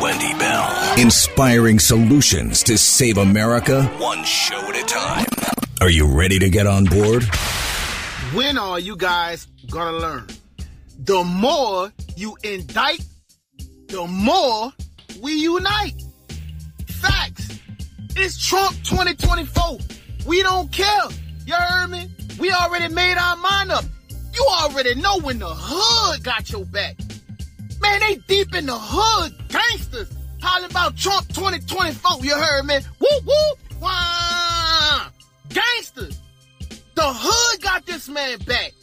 Wendy Bell. Inspiring solutions to save America one show at a time. Are you ready to get on board? When are you guys gonna learn? The more you indict, the more we unite. Facts. It's Trump 2024. We don't care. You heard me? We already made our mind up. You already know when the hood got your back. Man, they deep in the hood, gangsters, hollering about Trump 2024. You heard me? Woo woo, wah, gangsters. The hood got this man back.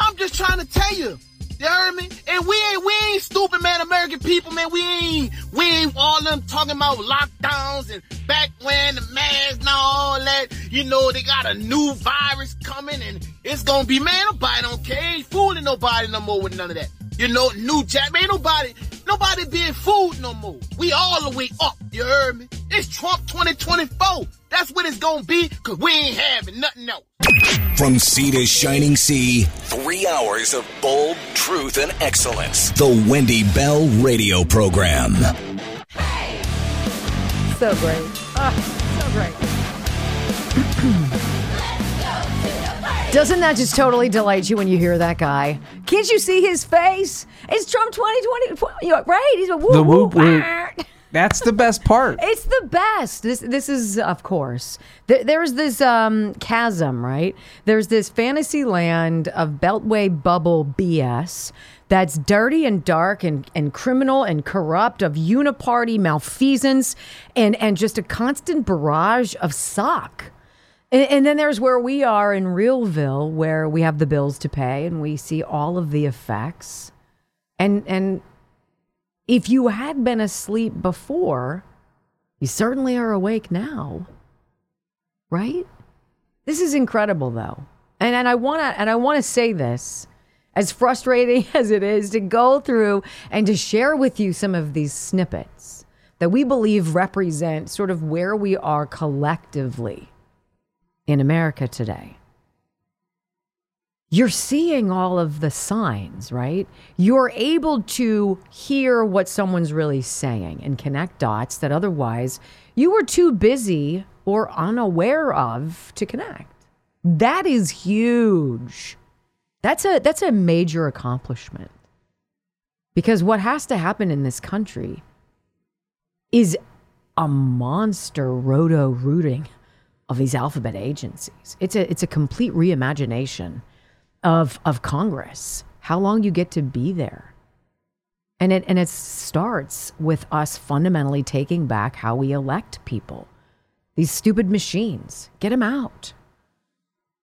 I'm just trying to tell you. You heard me? And we ain't we ain't stupid, man. American people, man. We ain't we ain't all them talking about lockdowns and back when the masks and all that. You know they got a new virus coming and it's gonna be man. Nobody don't care. Ain't fooling nobody no more with none of that. You know, new jack. Ain't nobody nobody being fooled no more. We all the way up. You heard me? It's Trump 2024. That's what it's gonna be, cause we ain't having nothing else. From sea to shining sea, three hours of bold truth and excellence. The Wendy Bell Radio Program. So great. Ah, so great. Doesn't that just totally delight you when you hear that guy? Can't you see his face? It's Trump 2020, right? He's a whoop, The whoop whoop. That's the best part. It's the best. This this is of course. There, there's this um, chasm, right? There's this fantasy land of Beltway bubble BS that's dirty and dark and, and criminal and corrupt of uniparty malfeasance and and just a constant barrage of sock. And, and then there's where we are in Realville, where we have the bills to pay and we see all of the effects. And and if you had been asleep before, you certainly are awake now. Right? This is incredible though. And and I want to and I want to say this as frustrating as it is to go through and to share with you some of these snippets that we believe represent sort of where we are collectively in America today you're seeing all of the signs, right? You're able to hear what someone's really saying and connect dots that otherwise you were too busy or unaware of to connect. That is huge. That's a that's a major accomplishment. Because what has to happen in this country is a monster roto rooting of these alphabet agencies. It's a it's a complete reimagination of of Congress. How long you get to be there. And it and it starts with us fundamentally taking back how we elect people. These stupid machines, get them out.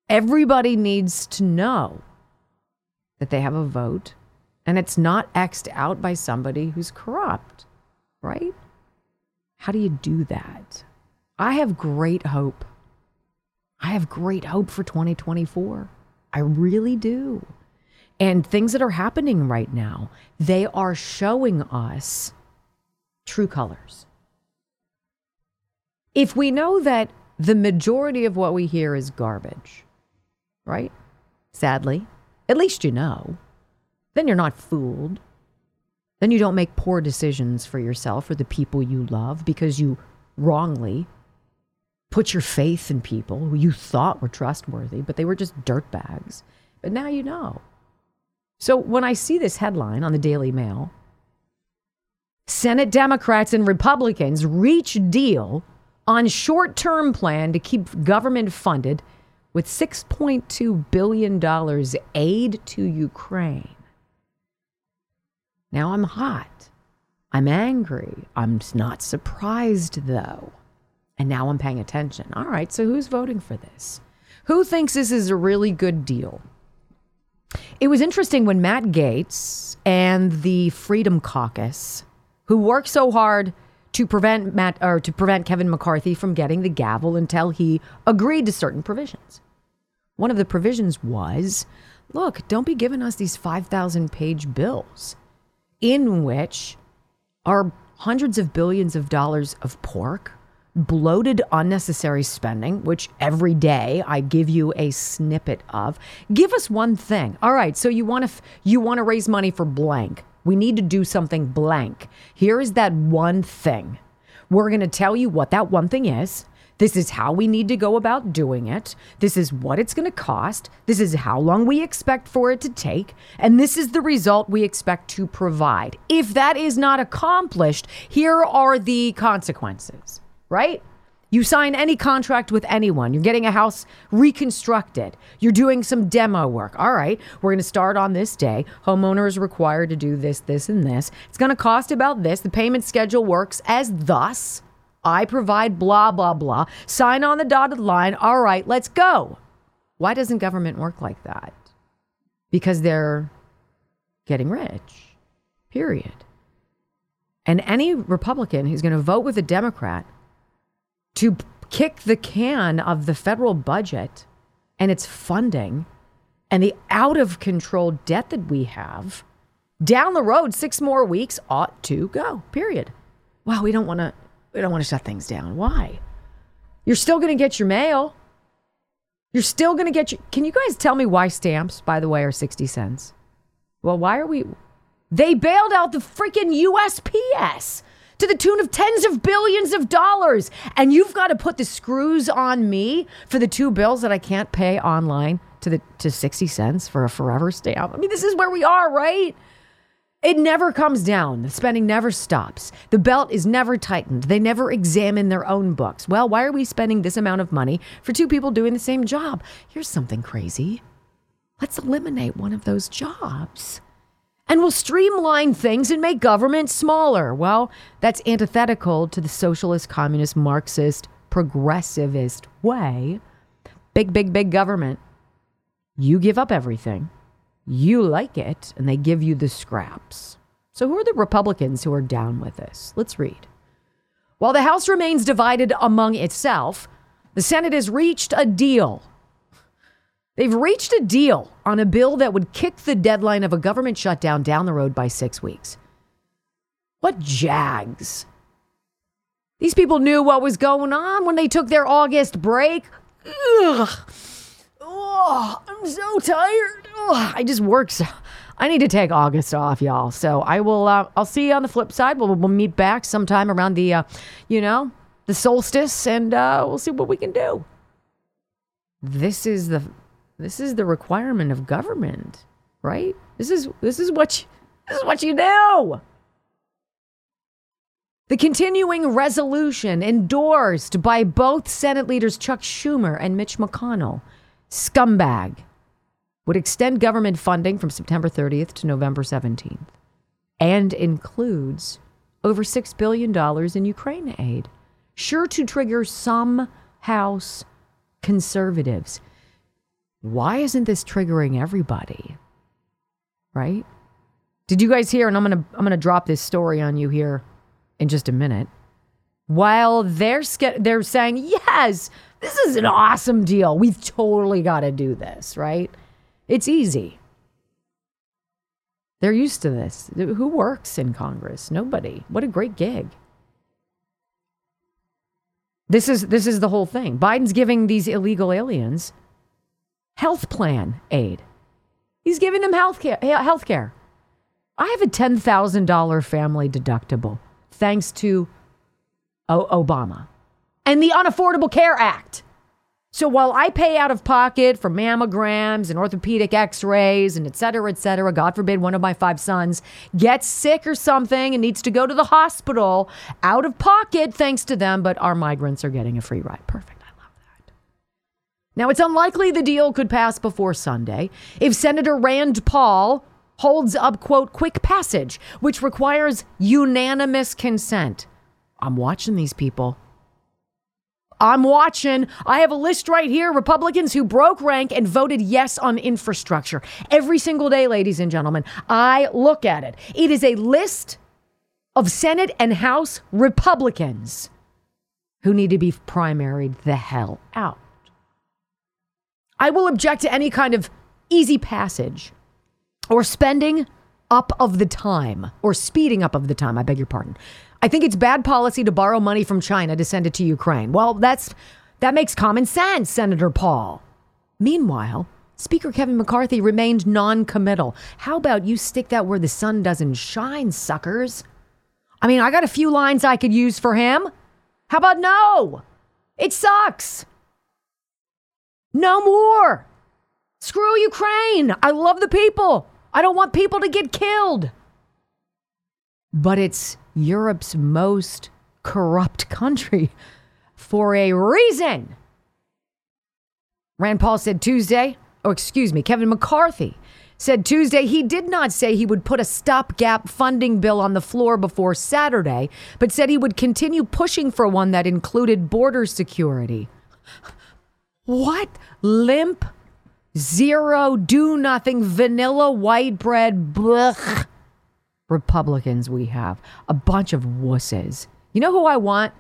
Everybody needs to know that they have a vote and it's not xed out by somebody who's corrupt, right? How do you do that? I have great hope. I have great hope for 2024. I really do. And things that are happening right now, they are showing us true colors. If we know that the majority of what we hear is garbage, right? Sadly, at least you know. Then you're not fooled. Then you don't make poor decisions for yourself or the people you love because you wrongly put your faith in people who you thought were trustworthy, but they were just dirtbags. But now you know. So when I see this headline on the Daily Mail, Senate Democrats and Republicans reach deal on short term plan to keep government funded with $6.2 billion aid to Ukraine. Now I'm hot. I'm angry. I'm not surprised though. And now I'm paying attention. All right, so who's voting for this? Who thinks this is a really good deal? It was interesting when Matt Gaetz and the Freedom Caucus, who worked so hard to prevent Matt or to prevent Kevin McCarthy from getting the gavel until he agreed to certain provisions. One of the provisions was, look, don't be giving us these 5,000 page bills in which are hundreds of billions of dollars of pork bloated, unnecessary spending, which every day I give you a snippet of. Give us one thing. All right, so you want to f- you want to raise money for blank. We need to do something blank. Here is that one thing. We're going to tell you what that one thing is. This is how we need to go about doing it. This is what it's going to cost. This is how long we expect for it to take. And this is the result we expect to provide. If that is not accomplished, here are the consequences, right? You sign any contract with anyone. You're getting a house reconstructed. You're doing some demo work. All right, we're going to start on this day. Homeowner is required to do this, this, and this. It's going to cost about this. The payment schedule works as thus. I provide blah, blah, blah. Sign on the dotted line. All right, let's go. Why doesn't government work like that? Because they're getting rich, period. And any Republican who's going to vote with a Democrat to kick the can of the federal budget and its funding and the out of control debt that we have down the road, six more weeks ought to go, period. Wow, we don't want to we don't want to shut things down. Why? You're still going to get your mail. You're still going to get your. Can you guys tell me why stamps, by the way, are 60 cents? Well, why are we. They bailed out the freaking USPS to the tune of tens of billions of dollars. And you've got to put the screws on me for the two bills that I can't pay online to the to 60 cents for a forever stamp. I mean, this is where we are, right? It never comes down. The spending never stops. The belt is never tightened. They never examine their own books. Well, why are we spending this amount of money for two people doing the same job? Here's something crazy. Let's eliminate one of those jobs. And we'll streamline things and make government smaller. Well, that's antithetical to the socialist, communist, Marxist, progressivist way. Big, big, big government. You give up everything you like it, and they give you the scraps. So, who are the Republicans who are down with this? Let's read. While the House remains divided among itself, the Senate has reached a deal. They've reached a deal on a bill that would kick the deadline of a government shutdown down the road by six weeks. What jags? These people knew what was going on when they took their August break. Ugh. Oh, I'm so tired. Oh, I just work so. I need to take August off, y'all. So I will. Uh, I'll see you on the flip side. We'll, we'll meet back sometime around the, uh, you know, the solstice, and uh, we'll see what we can do. This is the, this is the requirement of government, right? This is this is what you, this is what you do. The continuing resolution endorsed by both Senate leaders Chuck Schumer and Mitch McConnell scumbag would extend government funding from September 30th to November 17th and includes over $6 billion in Ukraine aid, sure to trigger some House conservatives. Why isn't this triggering everybody? Right? Did you guys hear? And I'm gonna I'm gonna drop this story on you here in just a minute. While they're they're saying yes, this is an awesome deal. We've totally got to do this, right? It's easy. They're used to this. Who works in Congress? Nobody. What a great gig. This is this is the whole thing. Biden's giving these illegal aliens health plan aid. He's giving them health care. I have a $10,000 family deductible thanks to Obama and the Unaffordable Care Act. So while I pay out of pocket for mammograms and orthopedic x-rays and et cetera, et cetera, God forbid one of my five sons gets sick or something and needs to go to the hospital out of pocket thanks to them, but our migrants are getting a free ride. Perfect. Now it's unlikely the deal could pass before Sunday if Senator Rand Paul holds up, quote, quick passage, which requires unanimous consent. I'm watching these people. I'm watching. I have a list right here Republicans who broke rank and voted yes on infrastructure. Every single day, ladies and gentlemen, I look at it. It is a list of Senate and House Republicans who need to be primaried the hell out. I will object to any kind of easy passage or spending up of the time or speeding up of the time. I beg your pardon. I think it's bad policy to borrow money from China to send it to Ukraine. Well, that's that makes common sense, Senator Paul. Meanwhile, Speaker Kevin McCarthy remained non-committal. How about you stick that where the sun doesn't shine, suckers? I mean, I got a few lines I could use for him. How about no? It sucks. No more. Screw Ukraine. I love the people. I don't want people to get killed. But it's Europe's most corrupt country for a reason. Rand Paul said Tuesday, oh, excuse me, Kevin McCarthy said Tuesday he did not say he would put a stopgap funding bill on the floor before Saturday, but said he would continue pushing for one that included border security. What limp, zero, do nothing, vanilla white bread, blech Republicans we have. A bunch of wusses. You know who I want?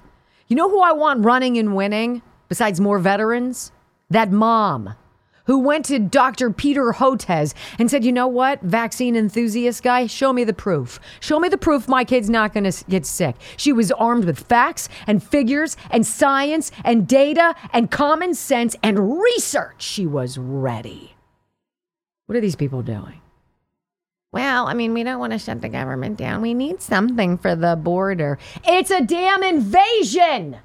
You know who I want running and winning besides more veterans? That mom who went to Dr. Peter Hotez and said, You know what, vaccine enthusiast guy, show me the proof. Show me the proof my kid's not going to get sick. She was armed with facts and figures and science and data and common sense and research. She was ready. What are these people doing? Well, I mean, we don't want to shut the government down. We need something for the border. It's a damn invasion.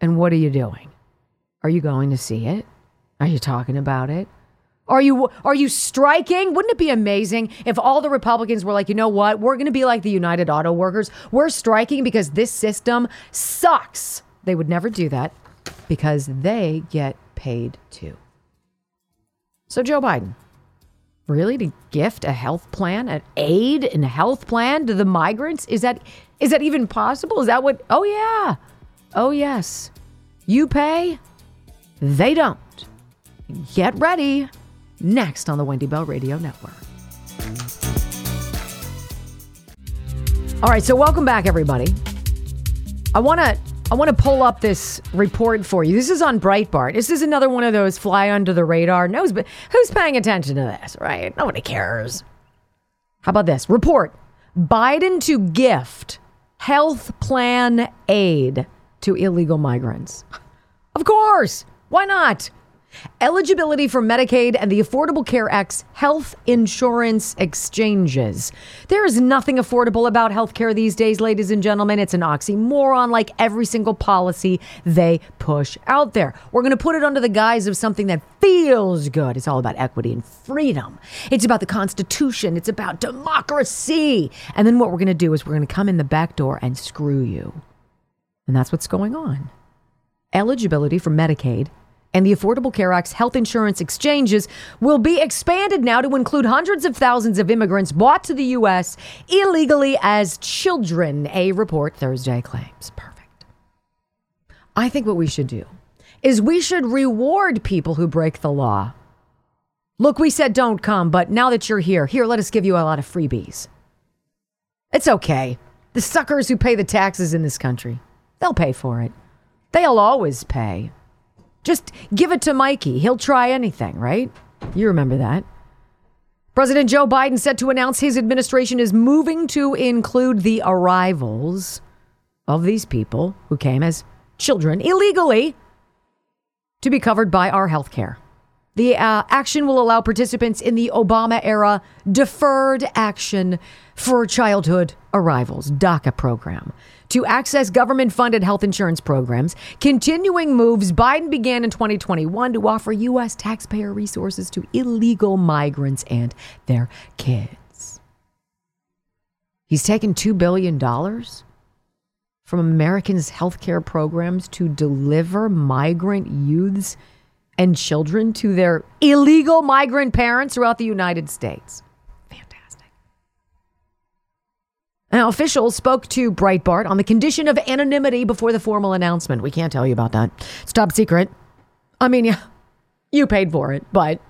And what are you doing? Are you going to see it? Are you talking about it? Are you are you striking? Wouldn't it be amazing if all the Republicans were like, you know what? We're going to be like the United Auto Workers. We're striking because this system sucks. They would never do that because they get paid too. So Joe Biden, really to gift a health plan, an aid and health plan to the migrants? Is that is that even possible? Is that what Oh yeah. Oh yes. You pay, they don't. Get ready. Next on the Wendy Bell Radio Network. All right, so welcome back, everybody. I want to I want to pull up this report for you. This is on Breitbart. This is another one of those fly under the radar. Knows, but who's paying attention to this, right? Nobody cares. How about this report? Biden to gift health plan aid to illegal migrants. Of course. Why not? Eligibility for Medicaid and the Affordable Care Act's health insurance exchanges. There is nothing affordable about healthcare these days, ladies and gentlemen. It's an oxymoron like every single policy they push out there. We're going to put it under the guise of something that feels good. It's all about equity and freedom. It's about the Constitution. It's about democracy. And then what we're going to do is we're going to come in the back door and screw you. And that's what's going on. Eligibility for Medicaid and the Affordable Care Act's health insurance exchanges will be expanded now to include hundreds of thousands of immigrants brought to the U.S. illegally as children, a report Thursday claims. Perfect. I think what we should do is we should reward people who break the law. Look, we said don't come, but now that you're here, here, let us give you a lot of freebies. It's okay. The suckers who pay the taxes in this country, they'll pay for it. They'll always pay. Just give it to Mikey. He'll try anything, right? You remember that. President Joe Biden said to announce his administration is moving to include the arrivals of these people who came as children illegally to be covered by our health care. The uh, action will allow participants in the Obama era Deferred Action for Childhood Arrivals DACA program to access government funded health insurance programs, continuing moves Biden began in 2021 to offer U.S. taxpayer resources to illegal migrants and their kids. He's taken $2 billion from Americans' healthcare programs to deliver migrant youths and children to their illegal migrant parents throughout the United States. Now, officials spoke to Breitbart on the condition of anonymity before the formal announcement. We can't tell you about that. It's top secret. I mean, yeah, you paid for it, but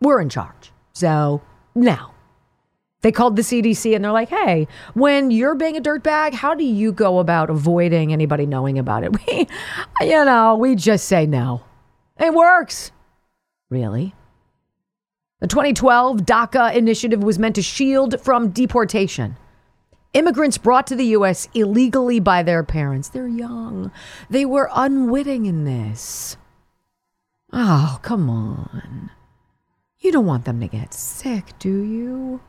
we're in charge. So now. They called the CDC and they're like, hey, when you're being a dirtbag, how do you go about avoiding anybody knowing about it? We, you know, we just say no. It works. Really? The 2012 DACA initiative was meant to shield from deportation Immigrants brought to the U.S. illegally by their parents. They're young. They were unwitting in this. Oh, come on. You don't want them to get sick, do you?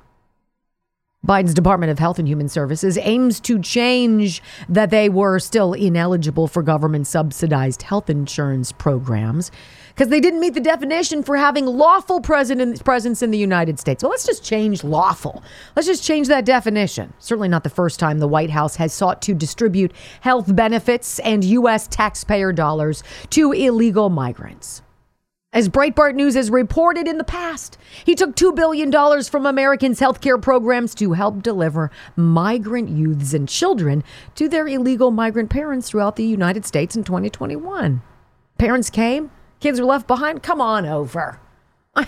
Biden's Department of Health and Human Services aims to change that they were still ineligible for government subsidized health insurance programs because they didn't meet the definition for having lawful presence in the United States. Well, let's just change lawful. Let's just change that definition. Certainly not the first time the White House has sought to distribute health benefits and U.S. taxpayer dollars to illegal migrants. As Breitbart News has reported in the past, he took $2 billion from Americans' healthcare programs to help deliver migrant youths and children to their illegal migrant parents throughout the United States in 2021. Parents came, kids were left behind. Come on over. I,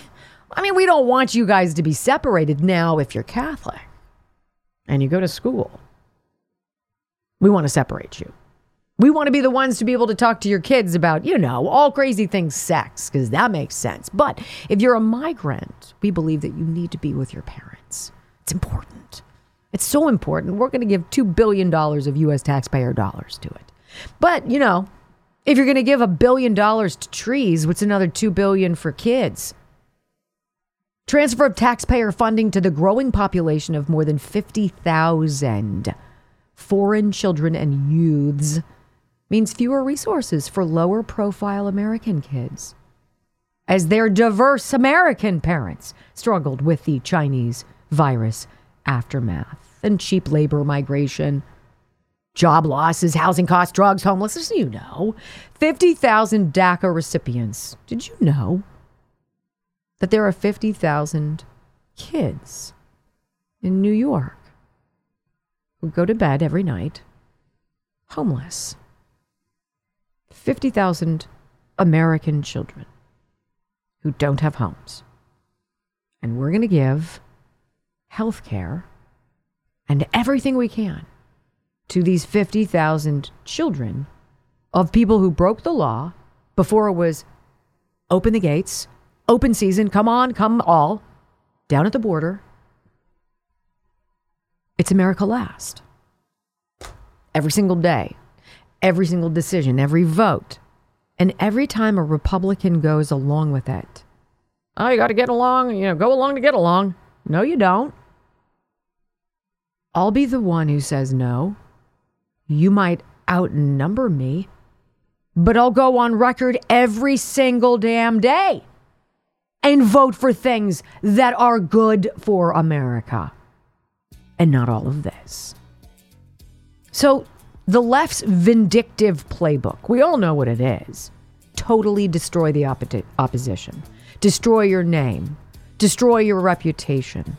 I mean, we don't want you guys to be separated now if you're Catholic and you go to school. We want to separate you. We want to be the ones to be able to talk to your kids about, you know, all crazy things sex, because that makes sense. But if you're a migrant, we believe that you need to be with your parents. It's important. It's so important. We're going to give $2 billion of U.S. taxpayer dollars to it. But, you know, if you're going to give a billion dollars to trees, what's another 2 billion for kids? Transfer of taxpayer funding to the growing population of more than 50,000 foreign children and youths means fewer resources for lower profile American kids. As their diverse American parents struggled with the Chinese virus aftermath and cheap labor migration, job losses, housing costs, drugs, homelessness, you know. 50,000 DACA recipients. Did you know that there are 50,000 kids in New York who go to bed every night homeless? 50,000 American children who don't have homes. And we're going to give health care and everything we can to these 50,000 children of people who broke the law before it was open the gates, open season, come on, come all, down at the border. It's America last. Every single day, every single decision, every vote. And every time a Republican goes along with it, oh, you got to get along, you know, go along to get along. No, you don't. I'll be the one who says no. You might outnumber me, but I'll go on record every single damn day and vote for things that are good for America and not all of this. So the left's vindictive playbook, we all know what it is totally destroy the oppo- opposition, destroy your name, destroy your reputation,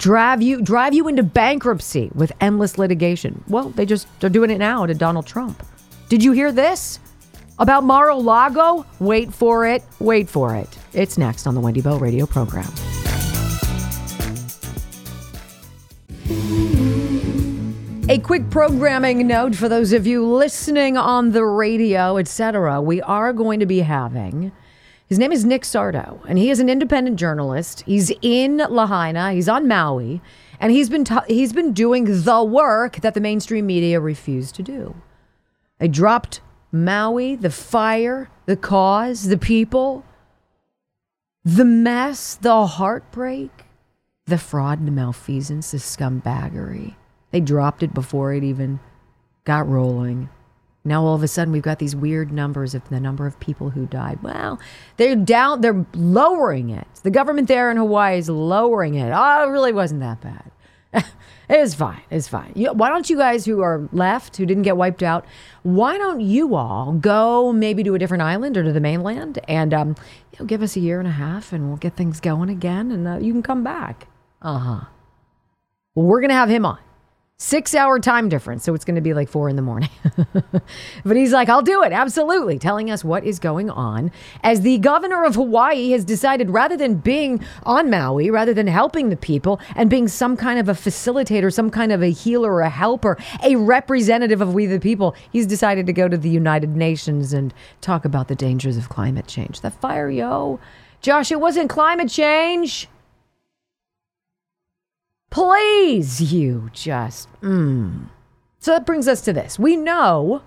drive you drive you into bankruptcy with endless litigation. Well, they just they're doing it now to Donald Trump. Did you hear this? About Mar-a-Lago? Wait for it. Wait for it. It's next on the Wendy Bell radio program. A quick programming note for those of you listening on the radio, etc. We are going to be having. His name is Nick Sardo, and he is an independent journalist. He's in Lahaina. He's on Maui, and he's been t- he's been doing the work that the mainstream media refused to do. They dropped Maui, the fire, the cause, the people, the mess, the heartbreak, the fraud, the malfeasance, the scumbaggery. They dropped it before it even got rolling. Now all of a sudden we've got these weird numbers of the number of people who died. Well, they're down they're lowering it. The government there in Hawaii is lowering it. Oh, it really wasn't that bad. it's fine. It's fine. You, why don't you guys who are left, who didn't get wiped out, why don't you all go maybe to a different island or to the mainland and um, you know, give us a year and a half and we'll get things going again and uh, you can come back. Uh huh. Well, we're going to have him on. Six hour time difference. So it's going to be like four in the morning. but he's like, I'll do it. Absolutely. Telling us what is going on as the governor of Hawaii has decided rather than being on Maui, rather than helping the people and being some kind of a facilitator, some kind of a healer a helper, a representative of we the people, he's decided to go to the United Nations and talk about the dangers of climate change. The fire, yo. Josh, it wasn't climate change. Please, you just. Mm. So that brings us to this. We know,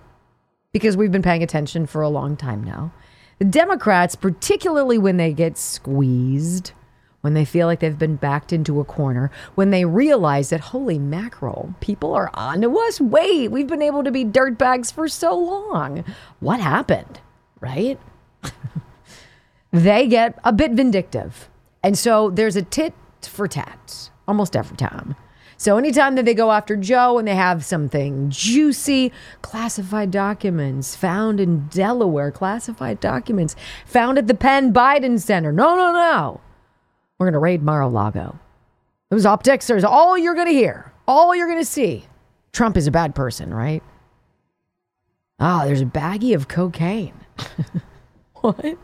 because we've been paying attention for a long time now, the Democrats, particularly when they get squeezed, when they feel like they've been backed into a corner, when they realize that, holy mackerel, people are on to us. Wait, we've been able to be dirtbags for so long. What happened? Right? they get a bit vindictive. And so there's a tit for tat almost every time. So anytime that they go after Joe and they have something juicy, classified documents found in Delaware, classified documents found at the Penn Biden Center. No, no, no. We're going to raid Mar-a-Lago. Those optics are all you're going to hear, all you're going to see. Trump is a bad person, right? Ah, oh, there's a baggie of cocaine. what?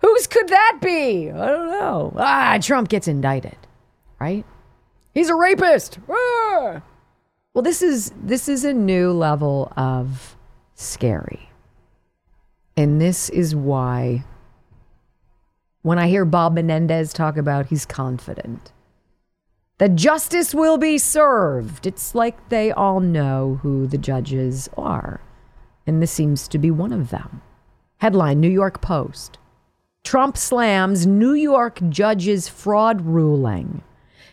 Whose could that be? I don't know. Ah, Trump gets indicted, right? He's a rapist. Ah! Well, this is this is a new level of scary. And this is why when I hear Bob Menendez talk about he's confident that justice will be served, it's like they all know who the judges are. And this seems to be one of them. Headline New York Post Trump slams New York judge's fraud ruling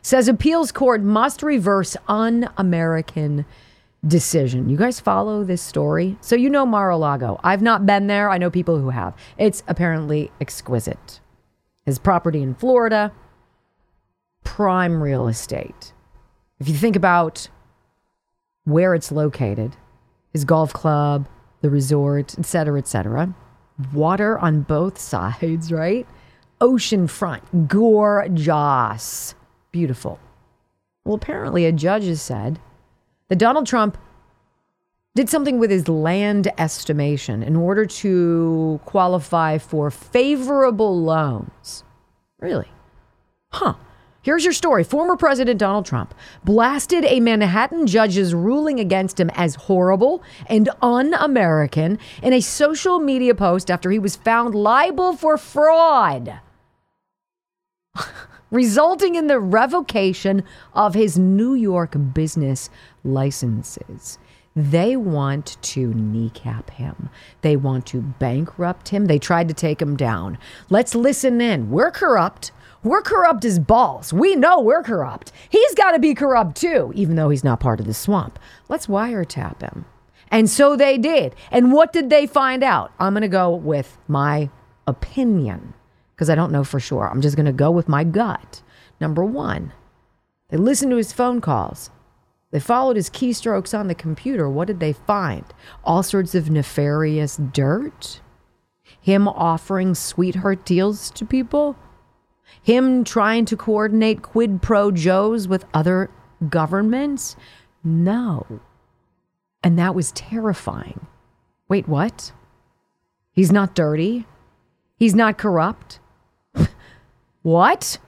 says appeals court must reverse un American decision. You guys follow this story? So you know Mar-a-Lago. I've not been there. I know people who have. It's apparently exquisite. His property in Florida, prime real estate. If you think about where it's located, his golf club, the resort, etc., etc., water on both sides, right? Ocean front, gorgeous beautiful. Well, apparently, a judge has said that Donald Trump did something with his land estimation in order to qualify for favorable loans. Really? Huh. Here's your story. Former President Donald Trump blasted a Manhattan judge's ruling against him as horrible and un American in a social media post after he was found liable for fraud. resulting in the revocation of his New York business licenses. They want to kneecap him. They want to bankrupt him. They tried to take him down. Let's listen in. We're corrupt. We're corrupt as balls. We know we're corrupt. He's got to be corrupt too, even though he's not part of the swamp. Let's wiretap him. And so they did. And what did they find out? I'm going to go with my opinion because I don't know for sure. I'm just going to go with my gut. Number one, they listened to his phone calls. They followed his keystrokes on the computer. What did they find? All sorts of nefarious dirt? Him offering sweetheart deals to people? Him trying to coordinate quid pro Joes with other governments? No. And that was terrifying. Wait, what? He's not dirty? He's not corrupt? What?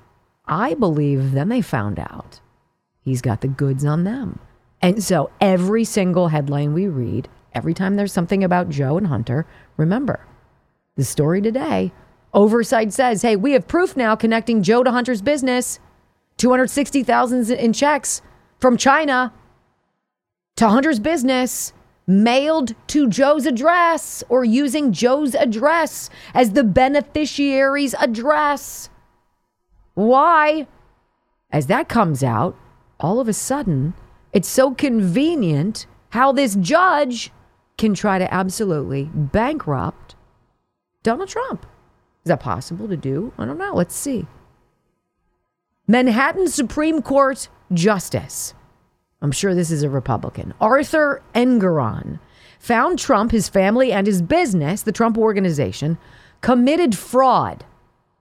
I believe then they found out he's got the goods on them. And so every single headline we read, every time there's something about Joe and Hunter, remember the story today. Oversight says, hey, we have proof now connecting Joe to Hunter's business. 260,000 in checks from China to Hunter's business mailed to Joe's address or using Joe's address as the beneficiary's address. Why? As that comes out, all of a sudden, it's so convenient how this judge can try to absolutely bankrupt Donald Trump. Is that possible to do? I don't know. Let's see. Manhattan Supreme Court Justice I'm sure this is a Republican. Arthur Engoron found Trump, his family, and his business, the Trump Organization, committed fraud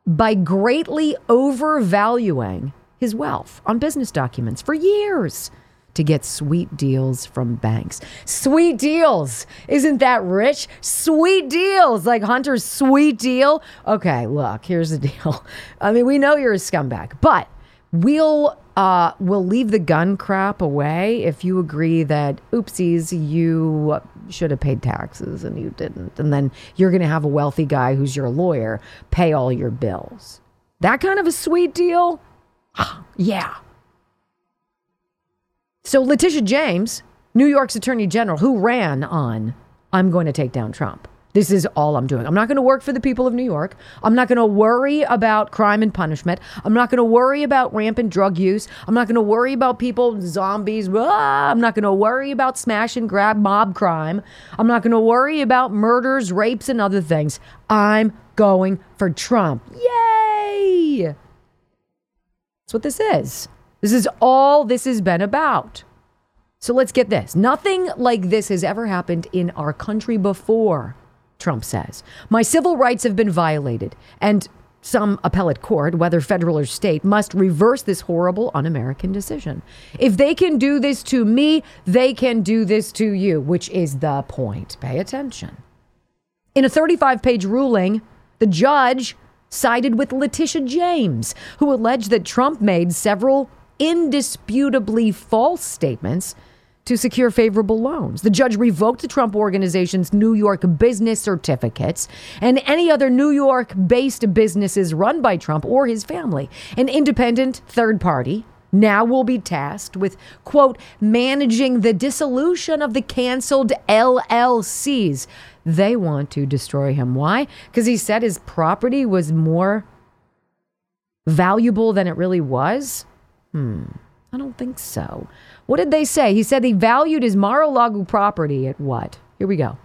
by greatly overvaluing his wealth on business documents for years to get sweet deals from banks. Sweet deals. Isn't that rich? Sweet deals. Like Hunter's sweet deal. Okay, look, here's the deal. I mean, we know you're a scumbag, but we'll uh, we'll leave the gun crap away if you agree that oopsies, you should have paid taxes and you didn't. And then you're going to have a wealthy guy who's your lawyer pay all your bills. That kind of a sweet deal? yeah. So Letitia James, New York's Attorney General, who ran on, I'm going to take down Trump. This is all I'm doing. I'm not going to work for the people of New York. I'm not going to worry about crime and punishment. I'm not going to worry about rampant drug use. I'm not going to worry about people, zombies. Ah, I'm not going to worry about smash and grab mob crime. I'm not going to worry about murders, rapes, and other things. I'm going for Trump. Yay! That's what this is. This is all this has been about. So let's get this. Nothing like this has ever happened in our country before. Trump says. My civil rights have been violated, and some appellate court, whether federal or state, must reverse this horrible un American decision. If they can do this to me, they can do this to you, which is the point. Pay attention. In a 35 page ruling, the judge sided with Letitia James, who alleged that Trump made several indisputably false statements to secure favorable loans. The judge revoked the Trump organization's New York business certificates and any other New York based businesses run by Trump or his family. An independent third party now will be tasked with, quote, managing the dissolution of the canceled LLCs. They want to destroy him. Why? Because he said his property was more valuable than it really was? Hmm, I don't think so. What did they say? He said he valued his Mar-a-Lago property at what? Here we go.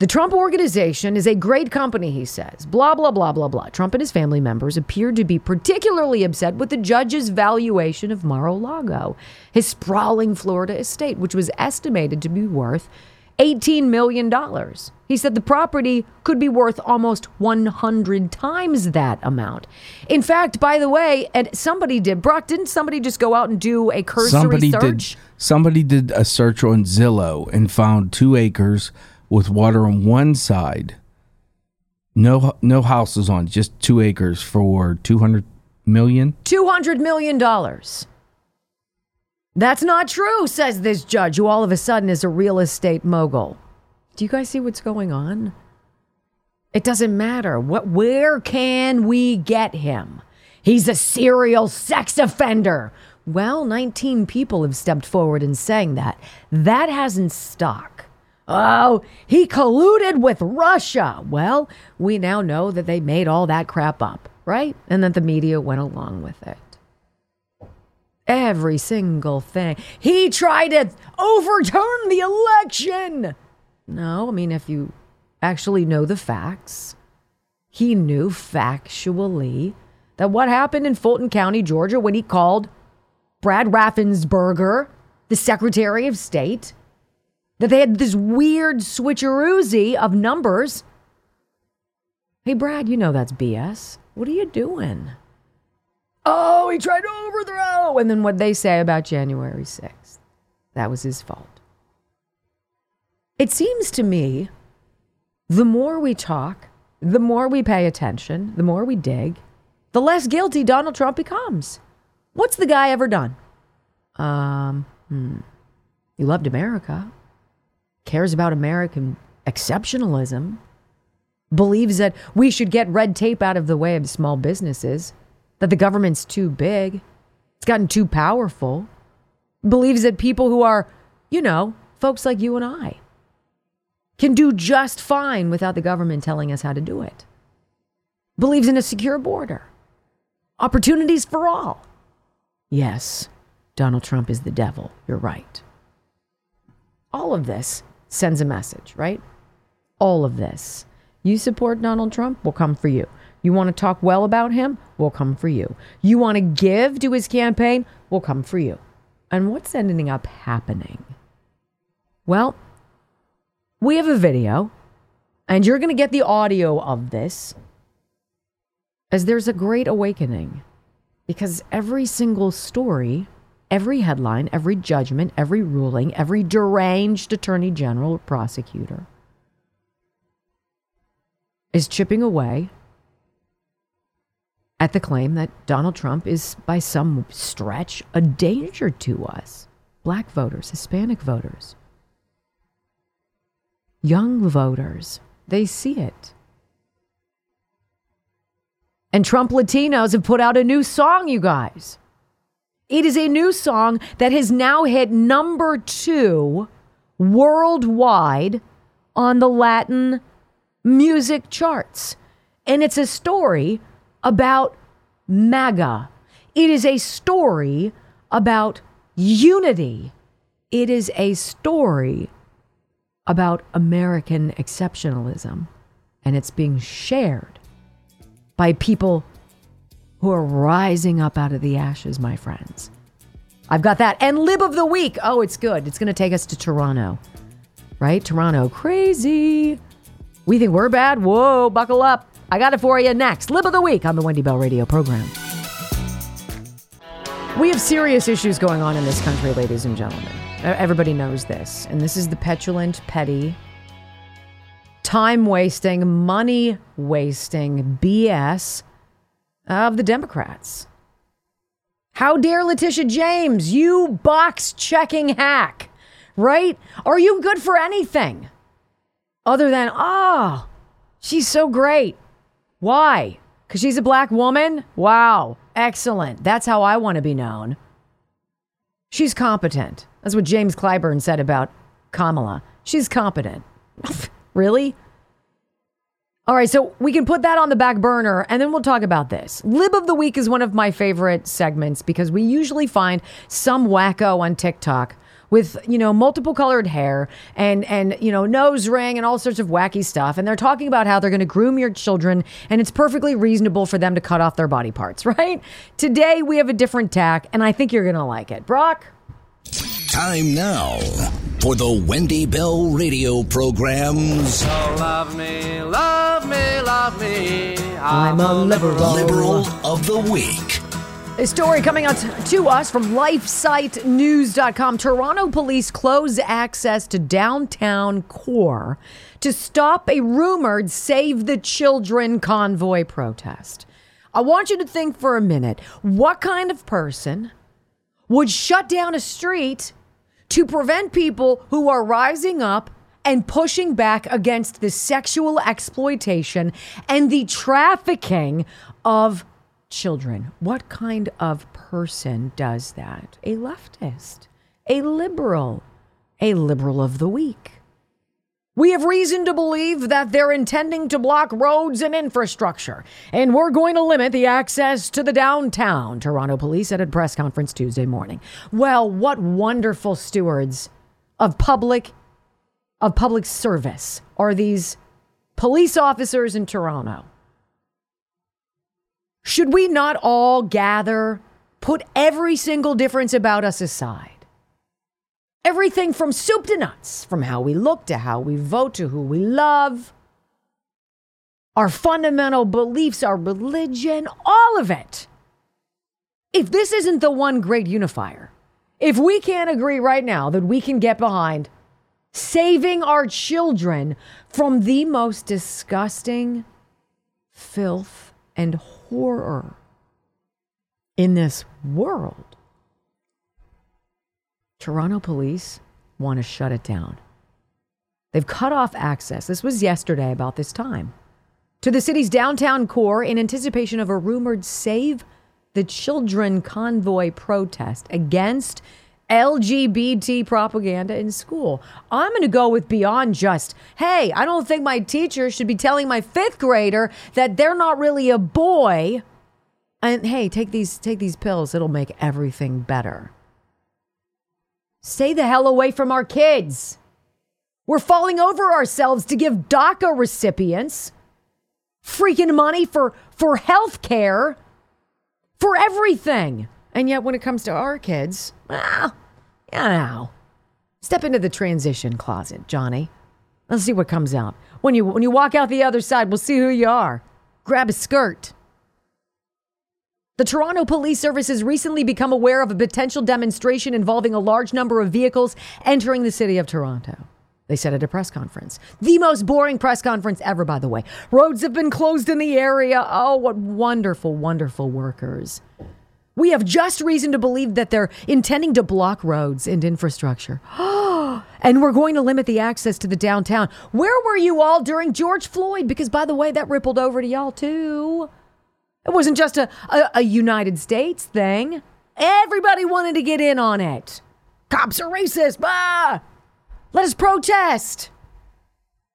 The Trump organization is a great company, he says. Blah, blah, blah, blah, blah. Trump and his family members appeared to be particularly upset with the judge's valuation of Mar a Lago, his sprawling Florida estate, which was estimated to be worth $18 million. He said the property could be worth almost 100 times that amount. In fact, by the way, and somebody did, Brock, didn't somebody just go out and do a cursory somebody search? Did, somebody did a search on Zillow and found two acres with water on one side. No, no houses on, just two acres for 200 million. 200 million dollars. That's not true, says this judge, who all of a sudden is a real estate mogul. Do you guys see what's going on? It doesn't matter. What where can we get him? He's a serial sex offender. Well, 19 people have stepped forward and saying that. That hasn't stuck. Oh, he colluded with Russia. Well, we now know that they made all that crap up, right? And that the media went along with it. Every single thing. He tried to overturn the election. No, I mean, if you actually know the facts, he knew factually that what happened in Fulton County, Georgia, when he called Brad Raffensperger, the Secretary of State, that they had this weird switcheroozy of numbers. Hey, Brad, you know that's BS. What are you doing? Oh, he tried to overthrow. And then what they say about January 6th. That was his fault. It seems to me the more we talk, the more we pay attention, the more we dig, the less guilty Donald Trump becomes. What's the guy ever done? Um, hmm. He loved America, cares about American exceptionalism, believes that we should get red tape out of the way of small businesses, that the government's too big, it's gotten too powerful, believes that people who are, you know, folks like you and I can do just fine without the government telling us how to do it. Believes in a secure border, opportunities for all. Yes, Donald Trump is the devil. You're right. All of this sends a message, right? All of this. You support Donald Trump, we'll come for you. You want to talk well about him? We'll come for you. You want to give to his campaign? We'll come for you. And what's ending up happening? Well, we have a video, and you're going to get the audio of this as there's a great awakening. Because every single story, every headline, every judgment, every ruling, every deranged attorney general or prosecutor is chipping away at the claim that Donald Trump is, by some stretch, a danger to us black voters, Hispanic voters, young voters. They see it. And Trump Latinos have put out a new song, you guys. It is a new song that has now hit number two worldwide on the Latin music charts. And it's a story about MAGA. It is a story about unity. It is a story about American exceptionalism. And it's being shared by people who are rising up out of the ashes, my friends. I've got that. And Lib of the Week. Oh, it's good. It's going to take us to Toronto, right? Toronto, crazy. We think we're bad. Whoa, buckle up. I got it for you next. Lib of the Week on the Wendy Bell Radio program. We have serious issues going on in this country, ladies and gentlemen. Everybody knows this. And this is the petulant, petty, time wasting, money wasting BS of the Democrats. How dare Letitia James, you box checking hack, right? Are you good for anything other than, oh, she's so great? Why? Because she's a black woman? Wow, excellent. That's how I want to be known. She's competent. That's what James Clyburn said about Kamala. She's competent. really? All right, so we can put that on the back burner and then we'll talk about this. Lib of the Week is one of my favorite segments because we usually find some wacko on TikTok with, you know, multiple colored hair and and you know, nose ring and all sorts of wacky stuff and they're talking about how they're going to groom your children and it's perfectly reasonable for them to cut off their body parts, right? Today we have a different tack and I think you're going to like it. Brock Time now for the Wendy Bell radio programs. So love me, love me, love me. I'm a liberal. Liberal of the Week. A story coming out to us from LifeSiteNews.com. Toronto police close access to downtown core to stop a rumored Save the Children convoy protest. I want you to think for a minute what kind of person would shut down a street to prevent people who are rising up and pushing back against the sexual exploitation and the trafficking of children. What kind of person does that? A leftist, a liberal, a liberal of the week. We have reason to believe that they're intending to block roads and infrastructure, and we're going to limit the access to the downtown, Toronto police said at a press conference Tuesday morning. Well, what wonderful stewards of public of public service are these police officers in Toronto? Should we not all gather, put every single difference about us aside? Everything from soup to nuts, from how we look to how we vote to who we love, our fundamental beliefs, our religion, all of it. If this isn't the one great unifier, if we can't agree right now that we can get behind saving our children from the most disgusting filth and horror in this world, Toronto police want to shut it down. They've cut off access. This was yesterday about this time to the city's downtown core in anticipation of a rumored Save the Children convoy protest against LGBT propaganda in school. I'm going to go with beyond just, hey, I don't think my teacher should be telling my fifth grader that they're not really a boy. And hey, take these take these pills, it'll make everything better. Stay the hell away from our kids. We're falling over ourselves to give DACA recipients freaking money for, for health care, for everything. And yet, when it comes to our kids, well, you know, step into the transition closet, Johnny. Let's see what comes out. When you, when you walk out the other side, we'll see who you are. Grab a skirt. The Toronto Police Service has recently become aware of a potential demonstration involving a large number of vehicles entering the city of Toronto. They said at a press conference. The most boring press conference ever, by the way. Roads have been closed in the area. Oh, what wonderful, wonderful workers. We have just reason to believe that they're intending to block roads and infrastructure. and we're going to limit the access to the downtown. Where were you all during George Floyd? Because, by the way, that rippled over to y'all too. It wasn't just a, a, a United States thing. Everybody wanted to get in on it. Cops are racist. Bah! Let us protest.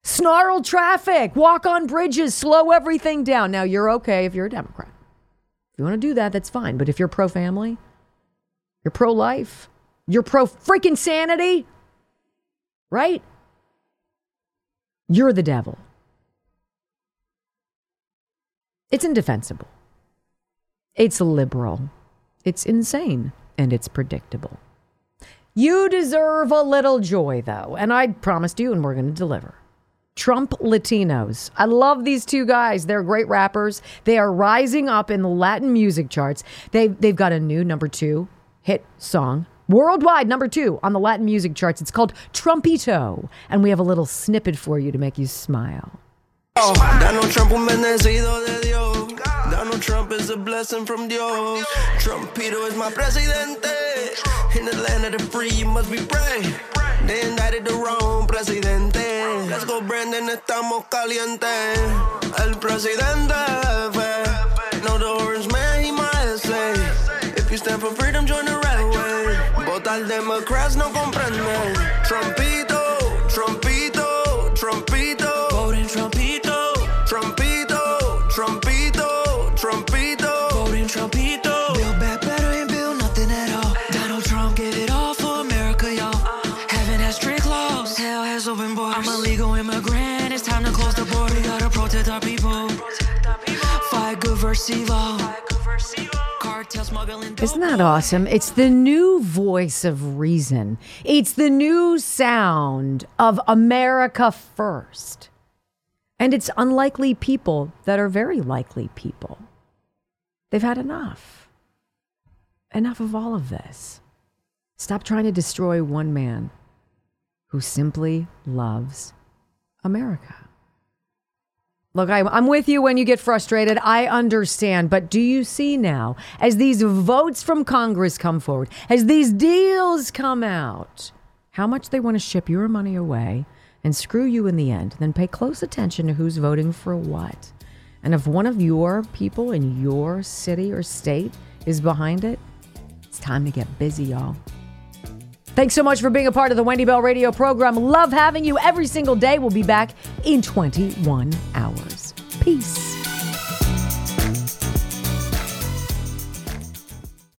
Snarl traffic, walk on bridges, slow everything down. Now, you're okay if you're a Democrat. If you want to do that, that's fine. But if you're pro family, you're pro life, you're pro freaking sanity, right? You're the devil. It's indefensible. It's liberal. It's insane. And it's predictable. You deserve a little joy, though. And I promised you, and we're going to deliver. Trump Latinos. I love these two guys. They're great rappers. They are rising up in the Latin music charts. They've, they've got a new number two hit song, worldwide number two on the Latin music charts. It's called Trumpito. And we have a little snippet for you to make you smile. Donald Trump is a blessing from Dios. Trumpito is my presidente. In the land of the free, you must be brave. They indicted the wrong presidente. Let's go, Brandon, estamos calientes. El presidente. No the orange man, he my essay. If you stand for freedom, join the red way. Votar Democrats no comprenden. Strict laws, hell has open borders. I'm a legal immigrant, it's time to close the border. We gotta protect our people. Fight good versus evil. Cartel smuggling. Isn't that awesome? It's the new voice of reason. It's the new sound of America first. And it's unlikely people that are very likely people. They've had enough. Enough of all of this. Stop trying to destroy one man who simply loves America. Look, I, I'm with you when you get frustrated. I understand. But do you see now, as these votes from Congress come forward, as these deals come out, how much they want to ship your money away and screw you in the end? Then pay close attention to who's voting for what. And if one of your people in your city or state is behind it, it's time to get busy, y'all. Thanks so much for being a part of the Wendy Bell radio program. Love having you every single day. We'll be back in 21 hours. Peace.